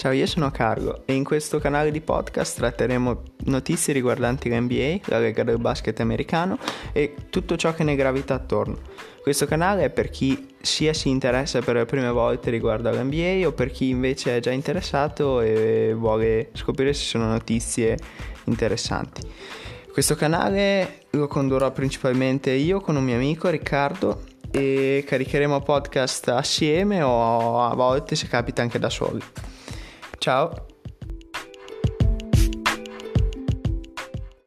Ciao, io sono Carlo e in questo canale di podcast tratteremo notizie riguardanti l'NBA, la Lega del basket americano e tutto ciò che ne gravita attorno. Questo canale è per chi sia si interessa per le prime volte riguardo all'NBA o per chi invece è già interessato e vuole scoprire se sono notizie interessanti. Questo canale lo condurrò principalmente io con un mio amico Riccardo e caricheremo podcast assieme o a volte se capita anche da soli. Ciao.